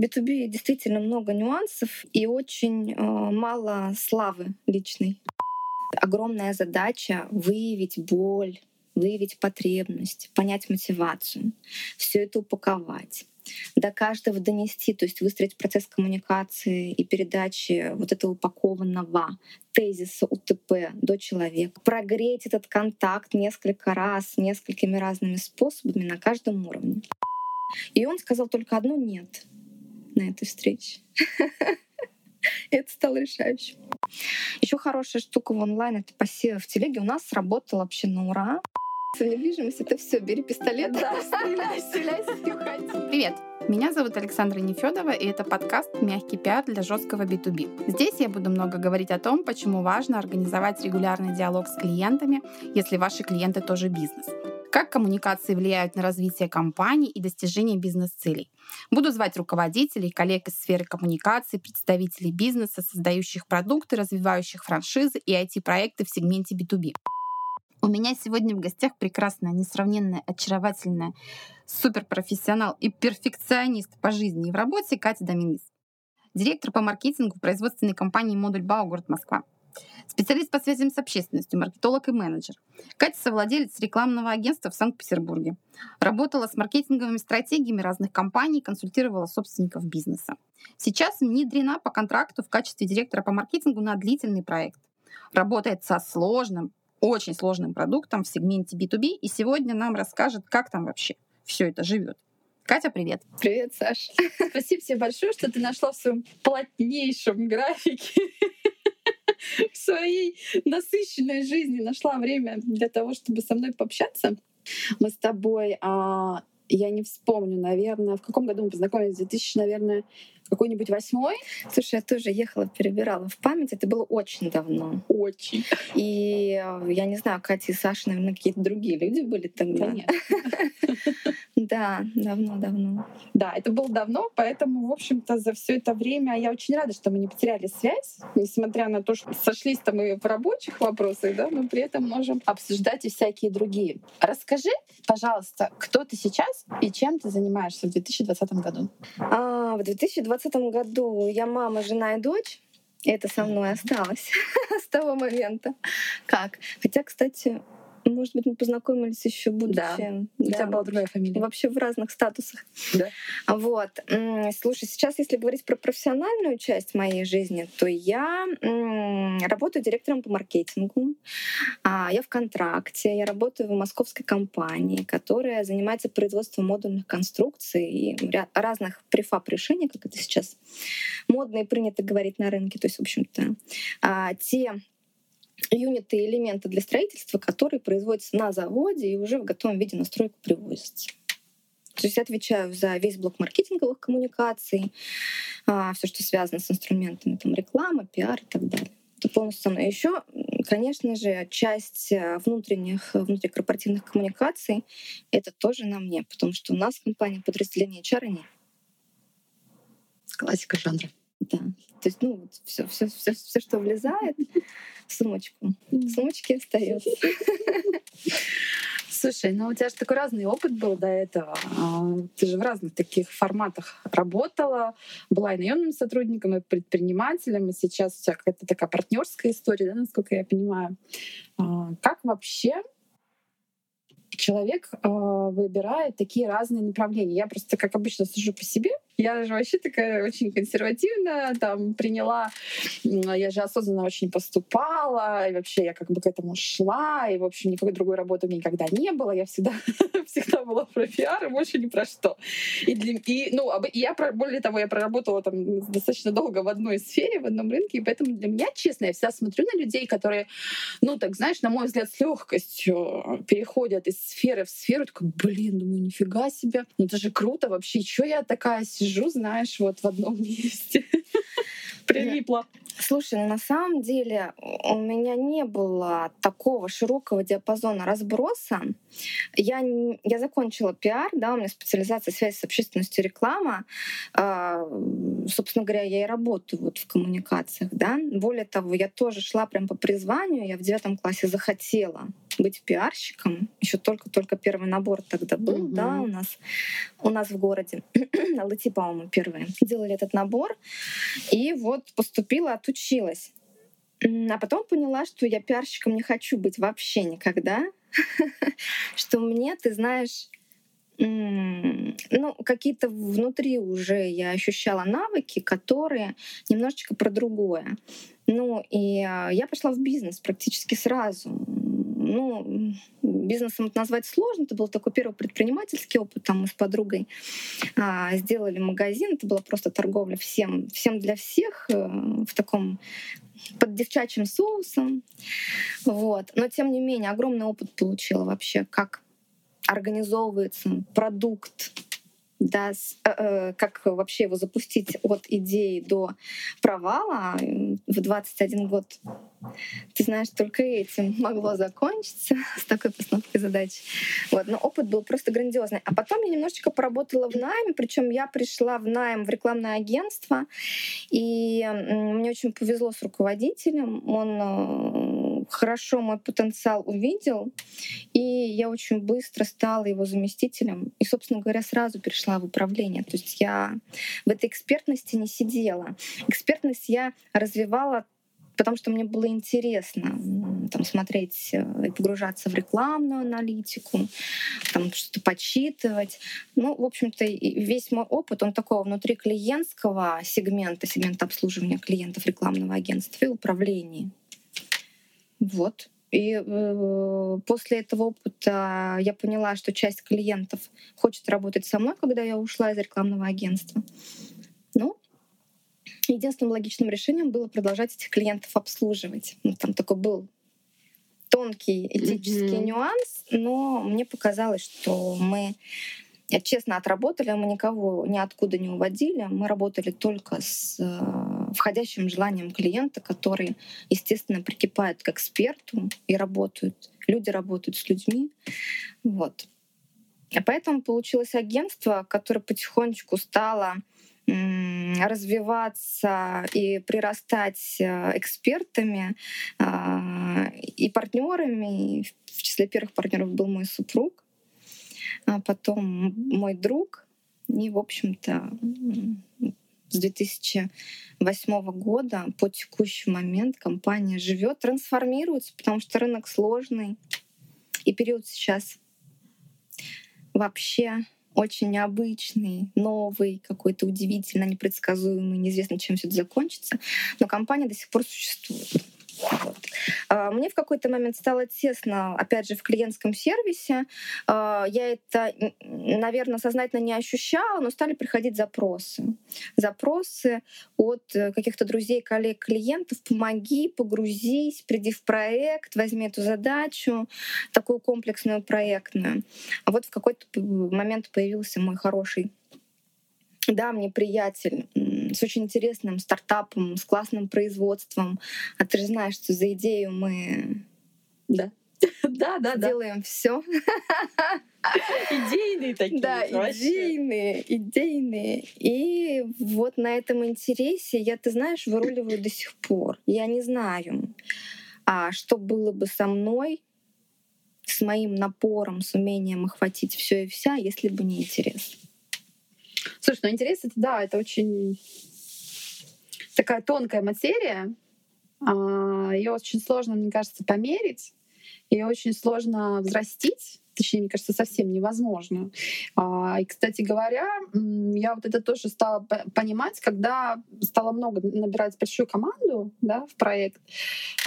В B2B действительно много нюансов и очень э, мало славы личной. Огромная задача выявить боль, выявить потребность, понять мотивацию, все это упаковать до каждого донести, то есть выстроить процесс коммуникации и передачи вот этого упакованного тезиса УТП до человека, прогреть этот контакт несколько раз, несколькими разными способами на каждом уровне. И он сказал только одно «нет» на этой встрече. Это стало решающим. Еще хорошая штука в онлайн — это посевы в телеге. У нас сработало вообще на ура. Недвижимость — это все. Бери пистолет. Привет! Меня зовут Александра Нефедова, и это подкаст «Мягкий пиар для жесткого B2B». Здесь я буду много говорить о том, почему важно организовать регулярный диалог с клиентами, если ваши клиенты тоже бизнес. Как коммуникации влияют на развитие компании и достижение бизнес-целей. Буду звать руководителей, коллег из сферы коммуникации, представителей бизнеса, создающих продукты, развивающих франшизы и IT-проекты в сегменте B2B. У меня сегодня в гостях прекрасная, несравненная, очаровательная, суперпрофессионал и перфекционист по жизни и в работе Катя Доминис. Директор по маркетингу производственной компании «Модуль Бау» город Москва. Специалист по связям с общественностью, маркетолог и менеджер. Катя совладелец рекламного агентства в Санкт-Петербурге. Работала с маркетинговыми стратегиями разных компаний, консультировала собственников бизнеса. Сейчас внедрена по контракту в качестве директора по маркетингу на длительный проект. Работает со сложным, очень сложным продуктом в сегменте B2B, и сегодня нам расскажет, как там вообще все это живет. Катя, привет. Привет, Саша. Спасибо тебе большое, что ты нашла в своем плотнейшем графике в своей насыщенной жизни нашла время для того, чтобы со мной пообщаться. Мы с тобой, а, я не вспомню, наверное, в каком году мы познакомились, 2000, наверное, какой-нибудь восьмой. Слушай, я тоже ехала, перебирала в память. Это было очень давно. Очень. И э, я не знаю, Катя и Саша, наверное, какие-то другие люди были тогда. Конечно. Да, давно-давно. Да, это было давно, поэтому, в общем-то, за все это время я очень рада, что мы не потеряли связь, несмотря на то, что сошлись-то мы в рабочих вопросах, да, но при этом можем обсуждать и всякие другие. Расскажи, пожалуйста, кто ты сейчас и чем ты занимаешься в 2020 году? А, в 2020 году я мама, жена и дочь. И это со мной осталось с того момента. Как? Хотя, кстати, может быть, мы познакомились еще будучи. Да. да. У тебя была другая фамилия. Вообще в разных статусах. Да. Вот. Слушай, сейчас, если говорить про профессиональную часть моей жизни, то я работаю директором по маркетингу. А, я в контракте. Я работаю в московской компании, которая занимается производством модульных конструкций и разных префаб решений, как это сейчас модно и принято говорить на рынке. То есть, в общем-то, а, те юниты и элементы для строительства, которые производятся на заводе и уже в готовом виде на стройку привозятся. То есть я отвечаю за весь блок маркетинговых коммуникаций, а, все, что связано с инструментами, там, реклама, пиар и так далее. Это полностью со мной. Еще, конечно же, часть э, внутренних, внутрикорпоративных коммуникаций — это тоже на мне, потому что у нас в компании подразделения HR нет. Классика жанра. Да. То есть, ну, все, все, все, все, что влезает сумочку, в сумочке остается. Слушай, ну у тебя же такой разный опыт был до этого. А, ты же в разных таких форматах работала, была и наемным сотрудником, и предпринимателем, и сейчас у тебя какая-то такая партнерская история, да, насколько я понимаю. А, как вообще человек э, выбирает такие разные направления. Я просто, как обычно, сужу по себе. Я же вообще такая очень консервативная, там приняла, я же осознанно очень поступала, и вообще я как бы к этому шла, и, в общем, никакой другой работы у меня никогда не было. Я всегда, всегда была про пиар, и больше ни про что. И, для, и ну, я, более того, я проработала там достаточно долго в одной сфере, в одном рынке, и поэтому для меня, честно, я всегда смотрю на людей, которые, ну, так, знаешь, на мой взгляд, с легкостью переходят из сферы в сферу, такой, блин, думаю, нифига себе, ну это же круто вообще, что я такая сижу, знаешь, вот в одном месте. Прилипла. Слушай, на самом деле у меня не было такого широкого диапазона разброса. Я, я закончила пиар, да, у меня специализация связи с общественностью реклама. А, собственно говоря, я и работаю вот в коммуникациях, да. Более того, я тоже шла прям по призванию. Я в девятом классе захотела быть пиарщиком. Еще только-только первый набор тогда был, mm-hmm. да, у нас у нас в городе. Лати, по-моему, первые делали этот набор. И вот поступила, отучилась. А потом поняла, что я пиарщиком не хочу быть вообще никогда. что мне, ты знаешь, ну, какие-то внутри уже я ощущала навыки, которые немножечко про другое. Ну, и а, я пошла в бизнес практически сразу. Ну, бизнесом это назвать сложно. Это был такой первый предпринимательский опыт. Там мы с подругой а, сделали магазин. Это была просто торговля всем, всем для всех э, в таком под девчачьим соусом. Вот. Но, тем не менее, огромный опыт получила вообще, как организовывается продукт, да, с, э, э как вообще его запустить от идеи до провала в 21 год. Ты знаешь, только этим могло закончиться с такой постановкой задач. Вот. Но опыт был просто грандиозный. А потом я немножечко поработала в найме, причем я пришла в найм в рекламное агентство, и мне очень повезло с руководителем. Он э, хорошо мой потенциал увидел, и я очень быстро стала его заместителем. И, собственно говоря, сразу перешла в управление. То есть я в этой экспертности не сидела. Экспертность я развивала потому что мне было интересно там, смотреть э, и погружаться в рекламную аналитику, там что-то почитывать. Ну, в общем-то, весь мой опыт, он такого внутри клиентского сегмента, сегмента обслуживания клиентов рекламного агентства и управления. Вот. И э, после этого опыта я поняла, что часть клиентов хочет работать со мной, когда я ушла из рекламного агентства. Ну, единственным логичным решением было продолжать этих клиентов обслуживать. Ну, там такой был тонкий этический mm-hmm. нюанс, но мне показалось, что мы честно отработали, мы никого ниоткуда не уводили, мы работали только с э, входящим желанием клиента, который, естественно, прикипает к эксперту и работают. Люди работают с людьми. Вот. И поэтому получилось агентство, которое потихонечку стало развиваться и прирастать э, экспертами а, и партнерами. В числе первых партнеров был мой супруг а потом мой друг. И, в общем-то, с 2008 года по текущий момент компания живет, трансформируется, потому что рынок сложный. И период сейчас вообще очень необычный, новый, какой-то удивительно непредсказуемый, неизвестно, чем все это закончится. Но компания до сих пор существует. А, мне в какой-то момент стало тесно, опять же, в клиентском сервисе. А, я это, наверное, сознательно не ощущала, но стали приходить запросы. Запросы от э, каких-то друзей, коллег, клиентов. Помоги, погрузись, приди в проект, возьми эту задачу, такую комплексную проектную. А вот в какой-то момент появился мой хороший да, мне приятель с очень интересным стартапом, с классным производством. А ты же знаешь, что за идею мы да. Да, да, да. Делаем все. Идейные такие. Да, идейные, идейные. И вот на этом интересе я, ты знаешь, выруливаю до сих пор. Я не знаю, а что было бы со мной, с моим напором, с умением охватить все и вся, если бы не интерес. Слушай, ну интерес это да, это очень такая тонкая материя. А, Ее очень сложно, мне кажется, померить. Ее очень сложно взрастить. Точнее, мне кажется, совсем невозможно. А, и, кстати говоря, я вот это тоже стала понимать, когда стало много набирать большую команду да, в проект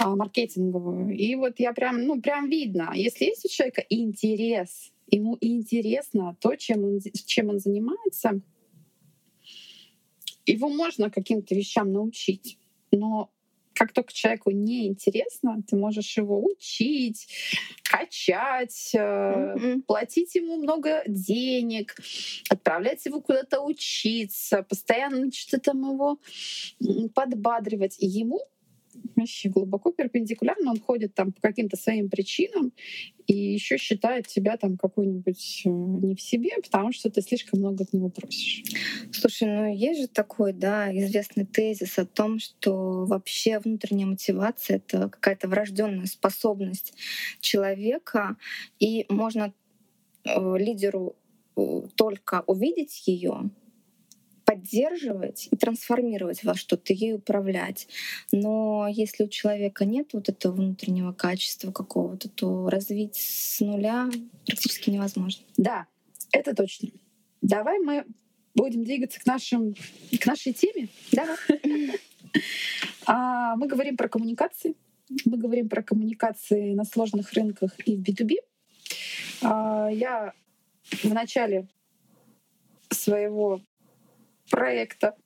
а, маркетинговую. И вот я прям, ну, прям видно, если есть у человека интерес, ему интересно то, чем он, чем он занимается, его можно каким-то вещам научить, но как только человеку неинтересно, ты можешь его учить, качать, mm-hmm. платить ему много денег, отправлять его куда-то учиться, постоянно что-то там его подбадривать. И ему вообще глубоко перпендикулярно, он ходит там по каким-то своим причинам и еще считает тебя там какой-нибудь э, не в себе, потому что ты слишком много от него просишь. Слушай, ну есть же такой, да, известный тезис о том, что вообще внутренняя мотивация — это какая-то врожденная способность человека, и можно э, лидеру э, только увидеть ее, поддерживать и трансформировать во что-то, ей управлять. Но если у человека нет вот этого внутреннего качества какого-то, то развить с нуля практически невозможно. Да, это точно. Давай мы будем двигаться к, нашим, к нашей теме. Давай. А, мы говорим про коммуникации. Мы говорим про коммуникации на сложных рынках и в B2B. А, я в начале своего проекта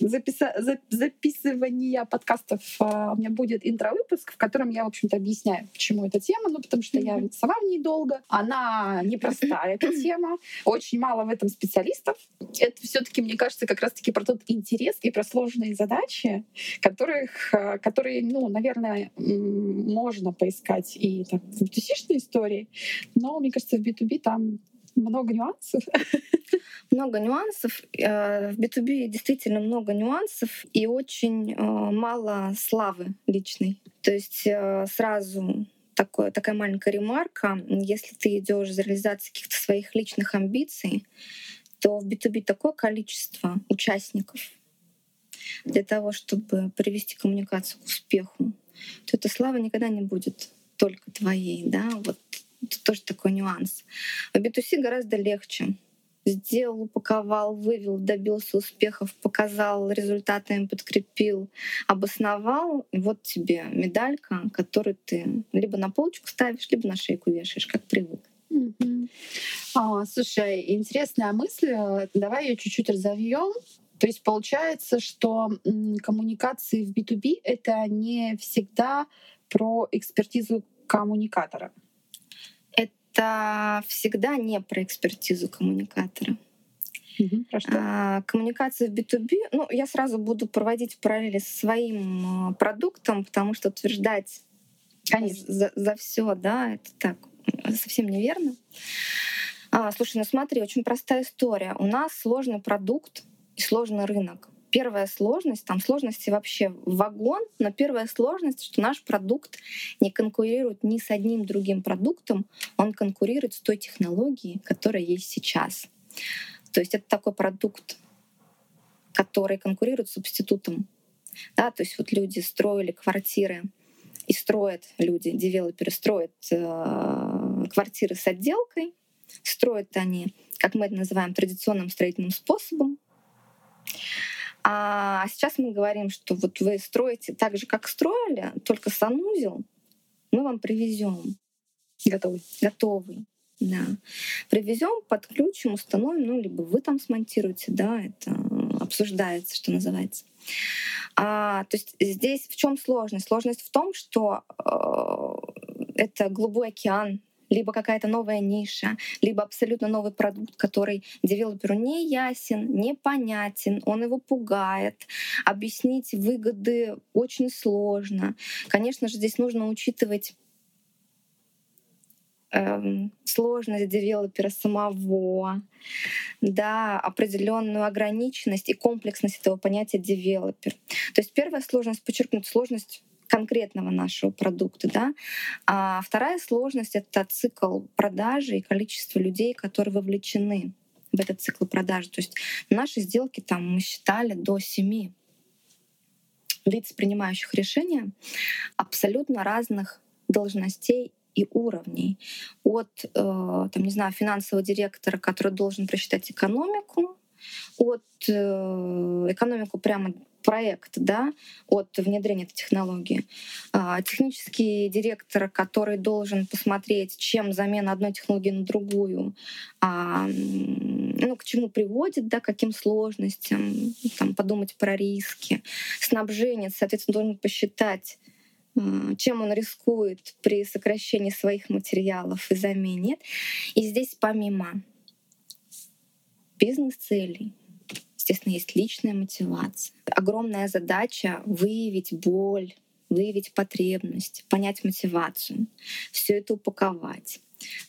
записа записывания подкастов а, у меня будет интровыпуск, в котором я, в общем-то, объясняю, почему эта тема, ну, потому что я сама в ней долго. Она непростая, эта тема. Очень мало в этом специалистов. Это все таки мне кажется, как раз-таки про тот интерес и про сложные задачи, которых, а, которые, ну, наверное, можно поискать и так, в истории, но, мне кажется, в B2B там много нюансов. Много нюансов. Э, в B2B действительно много нюансов и очень э, мало славы личной. То есть э, сразу такое, такая маленькая ремарка. Если ты идешь за реализацией каких-то своих личных амбиций, то в B2B такое количество участников для того, чтобы привести коммуникацию к успеху, то эта слава никогда не будет только твоей. Да? Вот это тоже такой нюанс. В B2C гораздо легче. Сделал, упаковал, вывел, добился успехов, показал, результатами подкрепил, обосновал. И вот тебе медалька, которую ты либо на полочку ставишь, либо на шейку вешаешь, как привык. Mm-hmm. А, слушай, интересная мысль. Давай ее чуть-чуть разовьем. То есть получается, что коммуникации в B2B — это не всегда про экспертизу коммуникатора это всегда не про экспертизу коммуникатора. Угу, а, коммуникация в B2B, ну, я сразу буду проводить параллели со своим а, продуктом, потому что утверждать Конечно. за, за все, да, это так совсем неверно. А, слушай, ну смотри, очень простая история. У нас сложный продукт и сложный рынок первая сложность, там сложности вообще вагон, но первая сложность, что наш продукт не конкурирует ни с одним другим продуктом, он конкурирует с той технологией, которая есть сейчас. То есть это такой продукт, который конкурирует с субститутом. Да, то есть вот люди строили квартиры и строят люди, девелоперы строят э, квартиры с отделкой, строят они, как мы это называем, традиционным строительным способом. А сейчас мы говорим, что вот вы строите так же, как строили, только санузел, мы вам привезем. Готовый. Готовый. Да. Привезем, подключим, установим, ну, либо вы там смонтируете, да, это обсуждается, что называется. А, то есть здесь в чем сложность? Сложность в том, что э, это голубой океан либо какая-то новая ниша, либо абсолютно новый продукт, который девелоперу не ясен, непонятен, он его пугает. Объяснить выгоды очень сложно. Конечно же, здесь нужно учитывать эм, сложность девелопера самого, да, определенную ограниченность и комплексность этого понятия девелопер. То есть первая сложность, подчеркнуть сложность конкретного нашего продукта. Да? А вторая сложность — это цикл продажи и количество людей, которые вовлечены в этот цикл продажи. То есть наши сделки там мы считали до семи лиц, принимающих решения, абсолютно разных должностей и уровней. От, э, там, не знаю, финансового директора, который должен просчитать экономику, от э, экономику прямо проект да, от внедрения этой технологии. А, технический директор, который должен посмотреть, чем замена одной технологии на другую, а, ну, к чему приводит, да, каким сложностям, там, подумать про риски. Снабженец, соответственно, должен посчитать, а, чем он рискует при сокращении своих материалов и замене. И здесь помимо бизнес-целей, естественно, есть личная мотивация. Огромная задача выявить боль выявить потребность, понять мотивацию, все это упаковать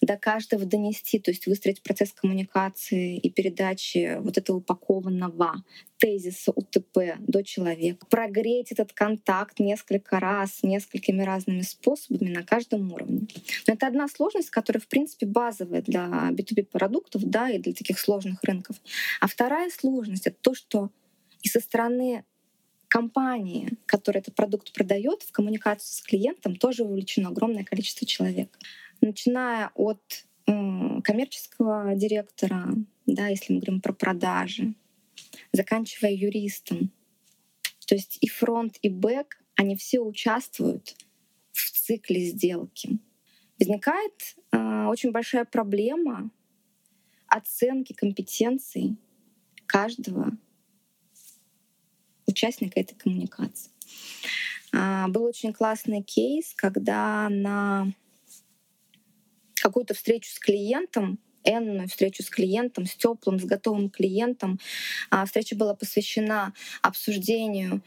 до каждого донести, то есть выстроить процесс коммуникации и передачи вот этого упакованного тезиса УТП до человека, прогреть этот контакт несколько раз, несколькими разными способами на каждом уровне. Но это одна сложность, которая, в принципе, базовая для B2B продуктов, да, и для таких сложных рынков. А вторая сложность — это то, что и со стороны компании, которая этот продукт продает, в коммуникацию с клиентом тоже вовлечено огромное количество человек начиная от коммерческого директора, да, если мы говорим про продажи, заканчивая юристом. То есть и фронт, и бэк, они все участвуют в цикле сделки. Возникает э, очень большая проблема оценки компетенций каждого участника этой коммуникации. Э, был очень классный кейс, когда на какую-то встречу с клиентом, энную встречу с клиентом, с теплым, с готовым клиентом. А, встреча была посвящена обсуждению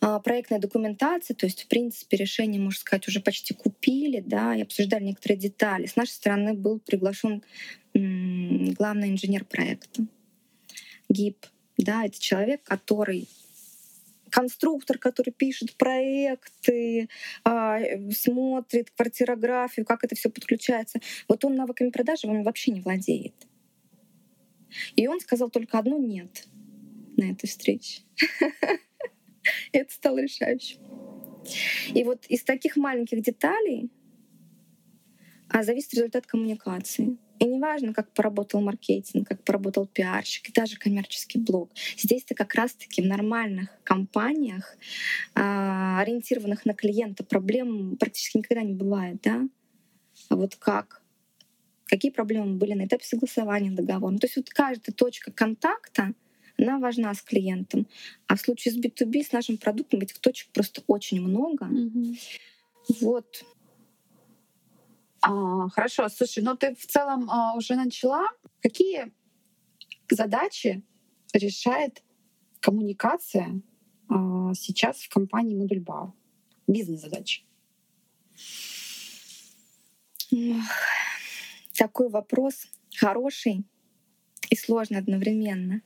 а, проектной документации, то есть, в принципе, решение, можно сказать, уже почти купили, да, и обсуждали некоторые детали. С нашей стороны был приглашен главный инженер проекта, ГИП. Да, это человек, который конструктор, который пишет проекты, а, смотрит квартирографию, как это все подключается. Вот он навыками продажи он вообще не владеет. И он сказал только одно «нет» на этой встрече. Это стало решающим. И вот из таких маленьких деталей а, зависит результат коммуникации. И неважно, как поработал маркетинг, как поработал пиарщик и даже коммерческий блог. Здесь-то как раз-таки в нормальных компаниях, а, ориентированных на клиента, проблем практически никогда не бывает, да? А вот как? Какие проблемы были на этапе согласования договора? Ну, то есть вот каждая точка контакта, она важна с клиентом. А в случае с B2B, с нашим продуктом, этих точек просто очень много. Mm-hmm. Вот. А, хорошо, слушай, ну ты в целом а, уже начала. Какие задачи решает коммуникация а, сейчас в компании Модульбау? Бизнес-задачи. Такой вопрос хороший и сложный одновременно.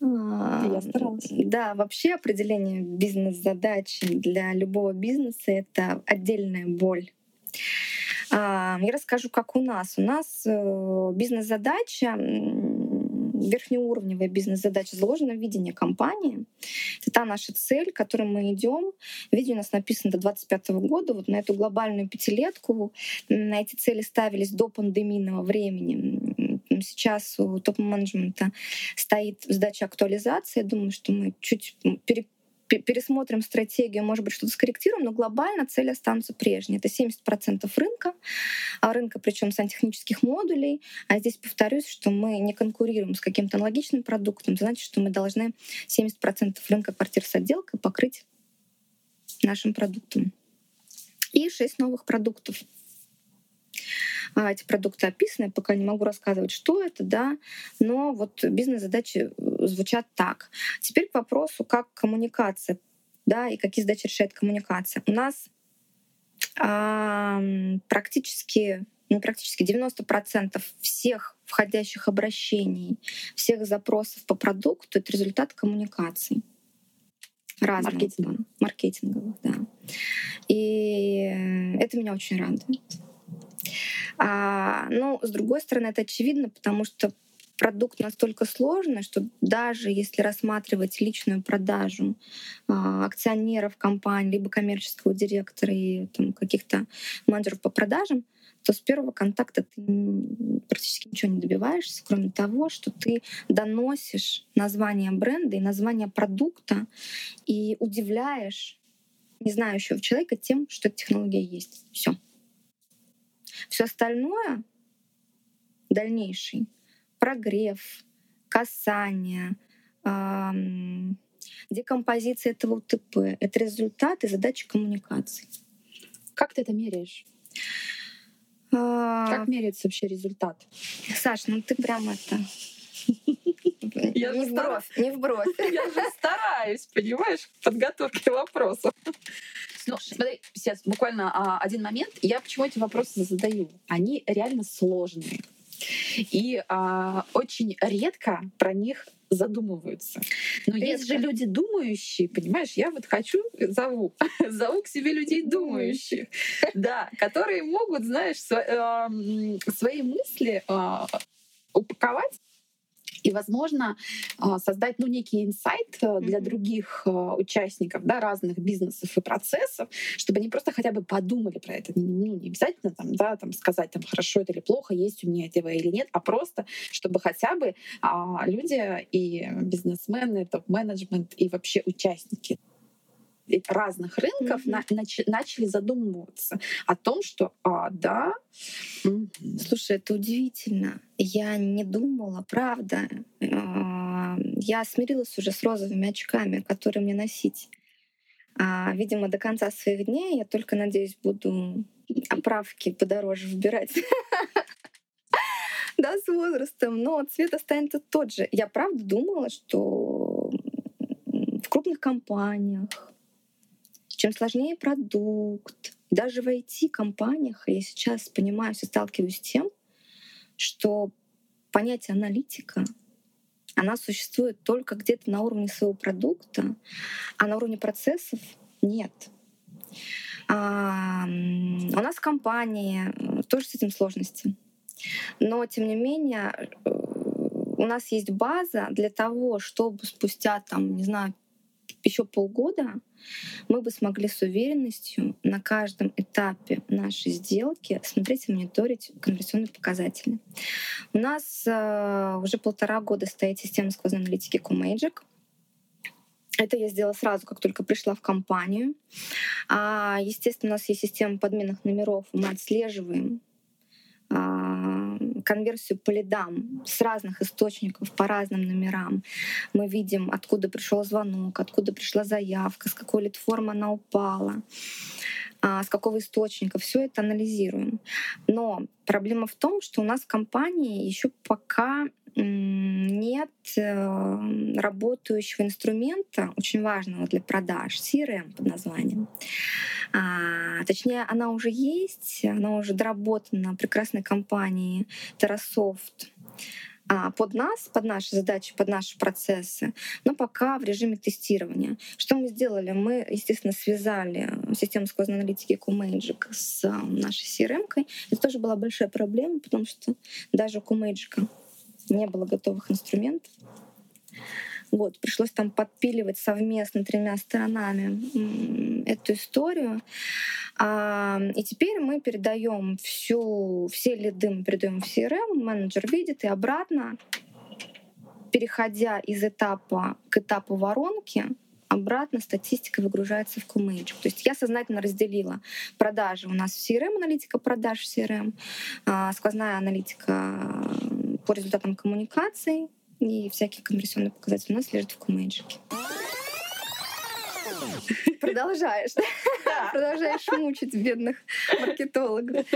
Я старалась. Да, вообще определение бизнес-задачи для любого бизнеса — это отдельная боль. А, я расскажу, как у нас. У нас э, бизнес-задача верхнеуровневая бизнес-задача заложена в видении компании. Это та наша цель, к которой мы идем. Видео у нас написано до 2025 года. Вот на эту глобальную пятилетку на эти цели ставились до пандемийного времени. Сейчас у топ-менеджмента стоит задача актуализации. Я думаю, что мы чуть пере пересмотрим стратегию, может быть, что-то скорректируем, но глобально цели останутся прежние. Это 70% рынка, а рынка причем сантехнических модулей. А здесь повторюсь, что мы не конкурируем с каким-то аналогичным продуктом. Значит, что мы должны 70% рынка квартир с отделкой покрыть нашим продуктом. И 6 новых продуктов эти продукты описаны, я пока не могу рассказывать, что это, да, но вот бизнес-задачи э, звучат так. Теперь к вопросу, как коммуникация, да, и какие задачи решает коммуникация. У нас а, практически не практически 90% всех входящих обращений, всех запросов по продукту — это результат коммуникации. Разных. Маркетинговых. Маркетинговых, да. И это меня очень радует. А, но, с другой стороны, это очевидно, потому что продукт настолько сложный, что даже если рассматривать личную продажу а, акционеров компании, либо коммерческого директора и там, каких-то менеджеров по продажам, то с первого контакта ты практически ничего не добиваешься, кроме того, что ты доносишь название бренда и название продукта и удивляешь не знающего человека тем, что технология есть. Все. Все остальное, дальнейший, прогрев, касание, эм, декомпозиция этого УТП — это результаты задачи коммуникации. Как ты это меряешь? А... Как меряется вообще результат? Саш, ну ты прям это Я не в бровь, не в бровь. Я же стараюсь, понимаешь, подготовки вопросов. Ну, смотри, сейчас буквально а, один момент. Я почему эти вопросы задаю? Они реально сложные. И а, очень редко про них задумываются. Но редко. есть же люди думающие, понимаешь? Я вот хочу, зову, зову к себе людей думающих, да, которые могут, знаешь, свои мысли а, упаковать и, возможно, а, создать ну, некий инсайт э, для других э, участников да, разных бизнесов и процессов, чтобы они просто хотя бы подумали про это. Ну, не обязательно там, да, там, сказать, там, хорошо это или плохо, есть у меня это или нет, а просто, чтобы хотя бы а, люди и бизнесмены, топ-менеджмент и вообще участники разных рынков mm-hmm. на, нач, начали задумываться о том, что а, да. Слушай, это удивительно. Я не думала, правда. А, я смирилась уже с розовыми очками, которые мне носить. А, видимо, до конца своих дней я только, надеюсь, буду оправки подороже выбирать. Да, с возрастом, но цвет останется тот же. Я правда думала, что в крупных компаниях, чем сложнее продукт, даже в IT-компаниях я сейчас понимаю, все сталкиваюсь с тем, что понятие аналитика, она существует только где-то на уровне своего продукта, а на уровне процессов нет. А, у нас в компании э, тоже с этим сложности. Но, тем не менее, э, у нас есть база для того, чтобы спустя, там, не знаю, еще полгода мы бы смогли с уверенностью на каждом этапе нашей сделки смотреть и мониторить конверсионные показатели. У нас э, уже полтора года стоит система сквозной аналитики QMagic. Это я сделала сразу, как только пришла в компанию. А, естественно, у нас есть система подменных номеров. Мы отслеживаем конверсию по лидам с разных источников, по разным номерам. Мы видим, откуда пришел звонок, откуда пришла заявка, с какой лид-формы она упала а, с какого источника, все это анализируем. Но проблема в том, что у нас в компании еще пока нет э, работающего инструмента, очень важного для продаж, CRM под названием. А, точнее, она уже есть, она уже доработана прекрасной компанией Terrasoft а, под нас, под наши задачи, под наши процессы, но пока в режиме тестирования. Что мы сделали? Мы, естественно, связали систему сквозной аналитики QMagic с нашей CRM. -кой. Это тоже была большая проблема, потому что даже у QMagic не было готовых инструментов. Вот, пришлось там подпиливать совместно тремя сторонами эту историю. А, и теперь мы передаем всю, все лиды мы передаем в CRM, менеджер видит и обратно, переходя из этапа к этапу воронки, обратно статистика выгружается в QMagic. То есть я сознательно разделила продажи у нас в CRM, аналитика продаж в CRM, а, сквозная аналитика по результатам коммуникаций и всякие конверсионные показатели у нас лежат в Кумейджике. Продолжаешь, да? Продолжаешь мучить бедных маркетологов.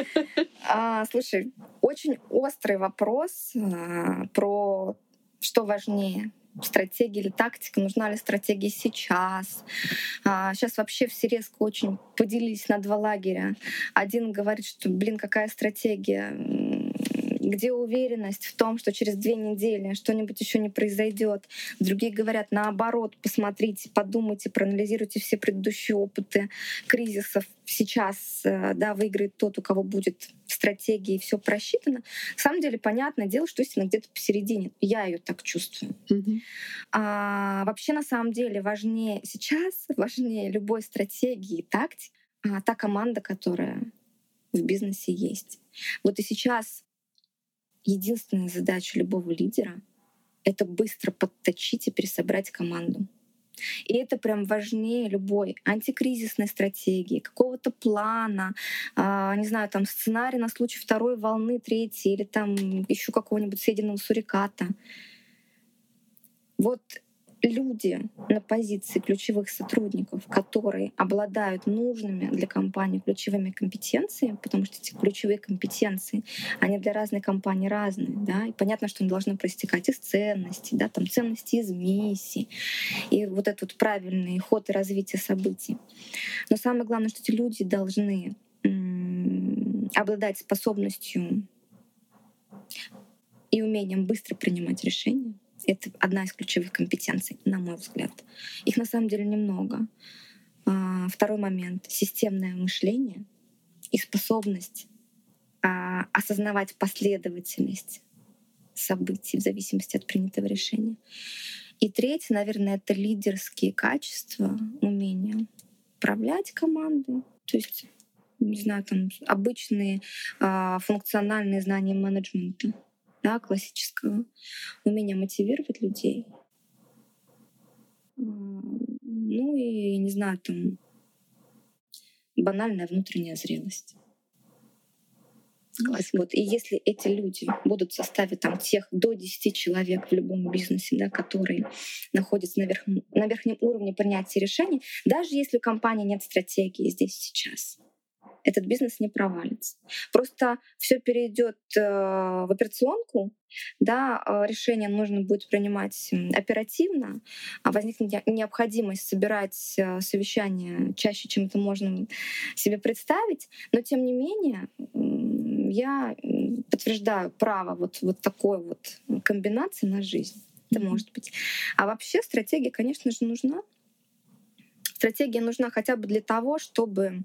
А, слушай, очень острый вопрос а, про что важнее стратегия или тактика, нужна ли стратегия сейчас. А, сейчас вообще все резко очень поделились на два лагеря. Один говорит, что, блин, какая стратегия, где уверенность в том, что через две недели что-нибудь еще не произойдет. Другие говорят наоборот, посмотрите, подумайте, проанализируйте все предыдущие опыты кризисов. Сейчас э, да, выиграет тот, у кого будет стратегия и все просчитано. На самом деле, понятное дело, что истина где-то посередине. Я ее так чувствую. Mm-hmm. А, вообще, на самом деле, важнее сейчас, важнее любой стратегии и тактики, а, та команда, которая в бизнесе есть. Вот и сейчас единственная задача любого лидера — это быстро подточить и пересобрать команду. И это прям важнее любой антикризисной стратегии, какого-то плана, э, не знаю, там сценарий на случай второй волны, третьей или там еще какого-нибудь съеденного суриката. Вот люди на позиции ключевых сотрудников, которые обладают нужными для компании ключевыми компетенциями, потому что эти ключевые компетенции, они для разной компании разные, да, и понятно, что они должны проистекать из ценностей, да, там ценности из миссии, и вот этот вот правильный ход и развитие событий. Но самое главное, что эти люди должны обладать способностью и умением быстро принимать решения, это одна из ключевых компетенций, на мой взгляд. Их на самом деле немного. А, второй момент — системное мышление и способность а, осознавать последовательность событий в зависимости от принятого решения. И третье, наверное, это лидерские качества, умение управлять командой, то есть не знаю, там обычные а, функциональные знания менеджмента да, классического, умение мотивировать людей. Ну и, не знаю, там банальная внутренняя зрелость. Согласна. Вот. И если эти люди будут в составе там, тех до 10 человек в любом бизнесе, да, которые находятся на, верх, на верхнем уровне принятия решений, даже если у компании нет стратегии здесь сейчас, этот бизнес не провалится. Просто все перейдет э, в операционку, да, э, решение нужно будет принимать оперативно, а возникнет необходимость собирать э, совещания чаще, чем это можно себе представить, но тем не менее я подтверждаю право вот, вот такой вот комбинации на жизнь. Это mm-hmm. может быть. А вообще стратегия, конечно же, нужна. Стратегия нужна хотя бы для того, чтобы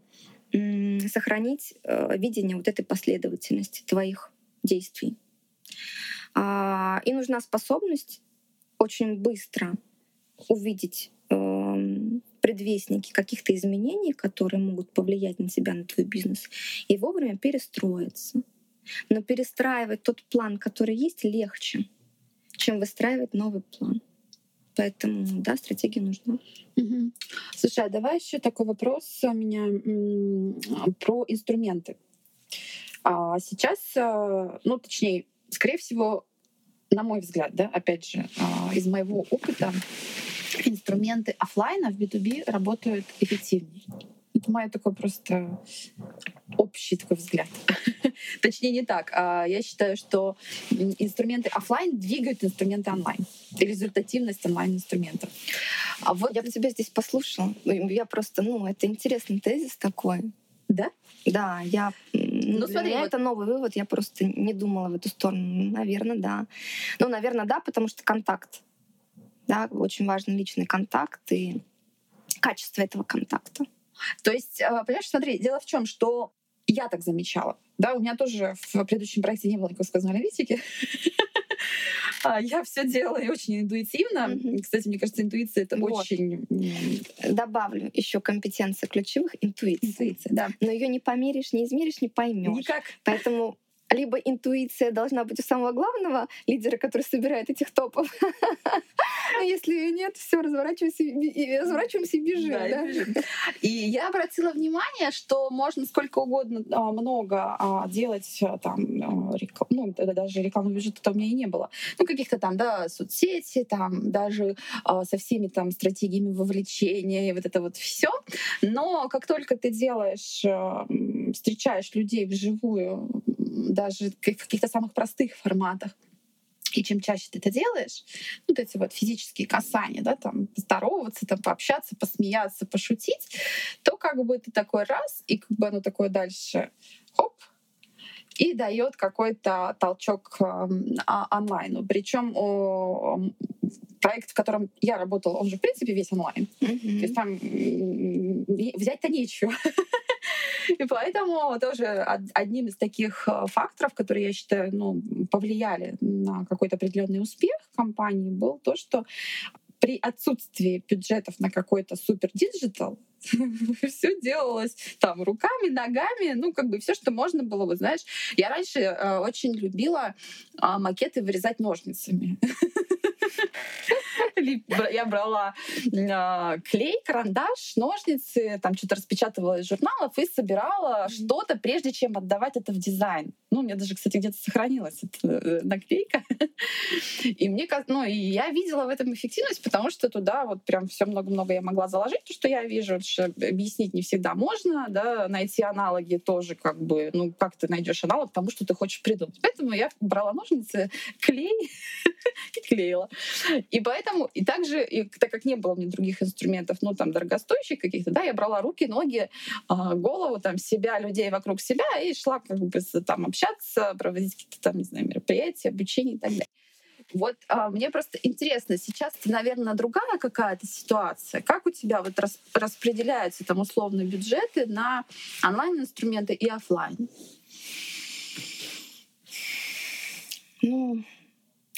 сохранить э, видение вот этой последовательности твоих действий. А, и нужна способность очень быстро увидеть эм, предвестники каких-то изменений, которые могут повлиять на тебя, на твой бизнес, и вовремя перестроиться. Но перестраивать тот план, который есть, легче, чем выстраивать новый план. Поэтому, да, стратегия нужна. Угу. Слушай, а давай еще такой вопрос у меня про инструменты. А сейчас, э, ну, точнее, скорее всего, на мой взгляд, да, опять же, а, из моего опыта, инструменты офлайна в B2B работают эффективнее. Это мой такой просто общий такой взгляд. Точнее, не так. А я считаю, что инструменты офлайн двигают инструменты онлайн. Результативность онлайн-инструментов. А вот я бы тебя здесь послушала. Я просто, ну, это интересный тезис такой. Да? Да, я ну, смотри, вот... это новый вывод, я просто не думала в эту сторону. Наверное, да. Ну, наверное, да, потому что контакт. Да, очень важный личный контакт и качество этого контакта. То есть, а, понимаешь, смотри, дело в чем, что я так замечала. Да, у меня тоже в предыдущем проекте не было никакой сказанной аналитики. А, я все делаю очень интуитивно. Кстати, мне кажется, интуиция это очень. Добавлю еще компетенция ключевых интуиция. Интуиция, да. Но ее не померишь, не измеришь, не поймешь. Никак. Поэтому либо интуиция должна быть у самого главного лидера, который собирает этих топов. А если нет, все, разворачиваемся и разворачиваемся и бежим. И я обратила внимание, что можно сколько угодно а, много а, делать там, ну, даже рекламного бюджета там у меня и не было. Ну, каких-то там, да, соцсети, там, даже со всеми там стратегиями вовлечения и вот это вот все. Но как только ты делаешь, встречаешь людей вживую, даже в каких-то самых простых форматах. И чем чаще ты это делаешь, вот эти вот физические касания, да, там, здороваться, там, пообщаться, посмеяться, пошутить, то как бы ты такой раз, и как бы оно такое дальше, хоп, и дает какой-то толчок э, онлайну. Причем проект, в котором я работала, он же, в принципе, весь онлайн. Mm-hmm. То есть там взять-то нечего. И поэтому тоже одним из таких э, факторов, которые, я считаю, ну, повлияли на какой-то определенный успех компании, был то, что при отсутствии бюджетов на какой-то супер digital все делалось там руками, ногами, ну как бы все, что можно было, вот знаешь. Я раньше э, очень любила э, макеты вырезать ножницами. Я брала а, клей, карандаш, ножницы, там что-то распечатывала из журналов и собирала что-то, прежде чем отдавать это в дизайн. Ну, у меня даже, кстати, где-то сохранилась эта э, наклейка. И мне ну, и я видела в этом эффективность, потому что туда вот прям все много-много я могла заложить, то, что я вижу, что объяснить не всегда можно, да, найти аналоги тоже как бы, ну, как ты найдешь аналог тому, что ты хочешь придумать. Поэтому я брала ножницы, клей и клеила. И поэтому, и также, и, так как не было мне других инструментов, ну, там, дорогостоящих каких-то, да, я брала руки, ноги, а, голову, там, себя, людей вокруг себя и шла как бы там общаться, проводить какие-то там, не знаю, мероприятия, обучение и так далее. Вот а, мне просто интересно, сейчас, наверное, другая какая-то ситуация. Как у тебя вот рас, распределяются там условно бюджеты на онлайн-инструменты и офлайн? Ну,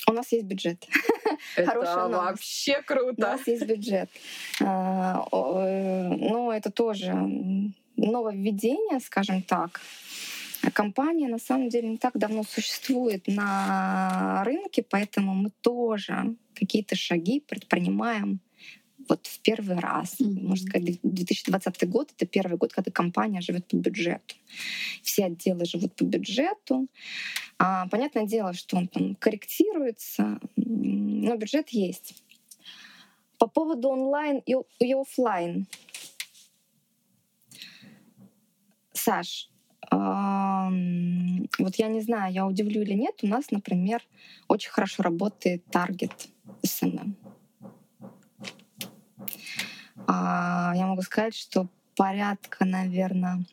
у нас есть бюджет. Это вообще круто. У нас есть бюджет. А, э, ну, это тоже нововведение, скажем так. Компания на самом деле не так давно существует на рынке, поэтому мы тоже какие-то шаги предпринимаем вот в первый раз. Mm-hmm. Можно сказать, 2020 год — это первый год, когда компания живет по бюджету. Все отделы живут по бюджету. А, понятное дело, что он там корректируется, но бюджет есть. По поводу онлайн и, и офлайн. Саш, вот я не знаю, я удивлю или нет, у нас, например, очень хорошо работает таргет. А, я могу сказать, что порядка, наверное,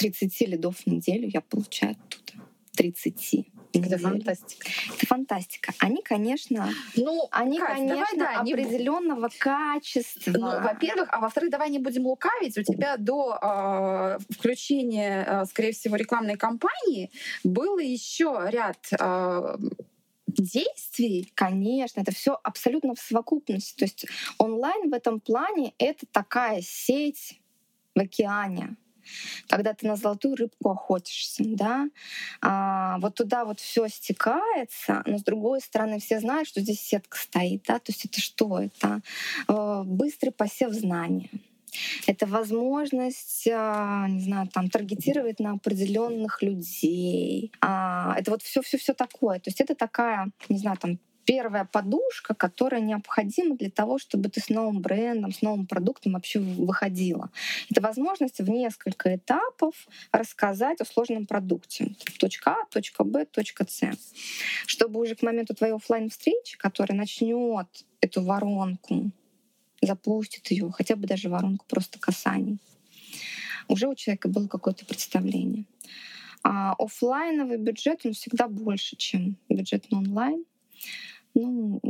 30 лидов в неделю я получаю оттуда. 30. Это фантастика. Это фантастика. Они, конечно, ну, они, Кать, конечно, давай, да, определенного не... качества. Ну, во-первых, а во-вторых, давай не будем лукавить. У тебя до э, включения, э, скорее всего, рекламной кампании был еще ряд э, действий. Конечно, это все абсолютно в совокупности. То есть онлайн в этом плане это такая сеть в океане когда ты на золотую рыбку охотишься, да, а, вот туда вот все стекается, но с другой стороны все знают, что здесь сетка стоит, да, то есть это что? Это э, быстрый посев знаний. Это возможность, а, не знаю, там таргетировать на определенных людей. А, это вот все, все, все такое. То есть это такая, не знаю, там первая подушка, которая необходима для того, чтобы ты с новым брендом, с новым продуктом вообще выходила. Это возможность в несколько этапов рассказать о сложном продукте. Точка А, точка Б, точка С. Чтобы уже к моменту твоей офлайн встречи которая начнет эту воронку, запустит ее, хотя бы даже воронку просто касаний, уже у человека было какое-то представление. А офлайновый бюджет, он всегда больше, чем бюджет на онлайн. Ну,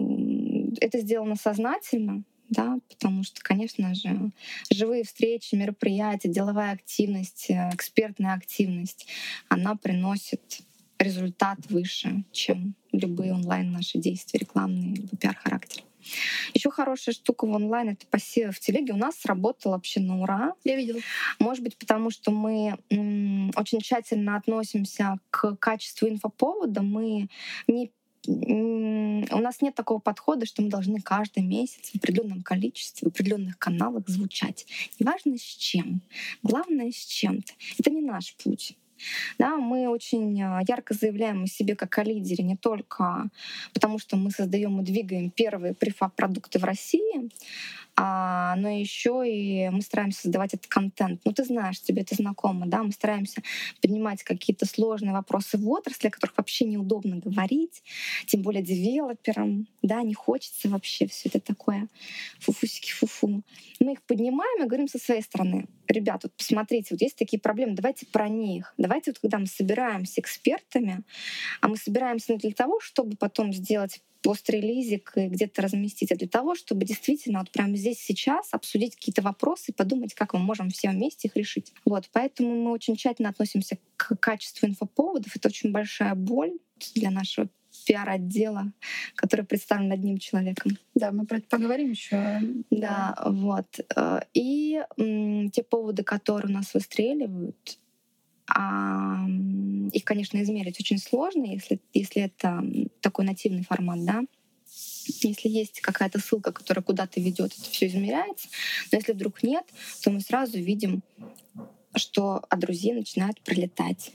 это сделано сознательно, да, потому что, конечно же, живые встречи, мероприятия, деловая активность, э, экспертная активность, она приносит результат выше, чем любые онлайн наши действия, рекламные либо пиар-характер. Еще хорошая штука в онлайн — это посевы в телеге. У нас сработало вообще на ура. Я видела. Может быть, потому что мы очень тщательно относимся к качеству инфоповода. Мы не у нас нет такого подхода, что мы должны каждый месяц в определенном количестве, в определенных каналах звучать. Неважно с чем. Главное с чем-то. Это не наш путь. Да, мы очень а, ярко заявляем о себе как о лидере не только потому, что мы создаем и двигаем первые префаб-продукты в России, а, но еще и мы стараемся создавать этот контент. Ну, ты знаешь, тебе это знакомо, да, мы стараемся поднимать какие-то сложные вопросы в отрасли, о которых вообще неудобно говорить, тем более девелоперам, да, не хочется вообще все это такое фуфусики фуфу. Мы их поднимаем и говорим со своей стороны, ребят, вот посмотрите, вот есть такие проблемы, давайте про них. Давайте вот когда мы собираемся экспертами, а мы собираемся для того, чтобы потом сделать пост-релизик и где-то разместить, а для того, чтобы действительно вот прямо здесь сейчас обсудить какие-то вопросы и подумать, как мы можем все вместе их решить. Вот, поэтому мы очень тщательно относимся к качеству инфоповодов. Это очень большая боль для нашего пиар-отдела, который представлен одним человеком. Да, мы про это поговорим еще. Да, вот. Э, и те поводы, которые у нас выстреливают, А, их, конечно, измерить очень сложно, если, если это такой нативный формат, да. Если есть какая-то ссылка, которая куда-то ведет, это все измеряется. Но если вдруг нет, то мы сразу видим, что от друзей начинают пролетать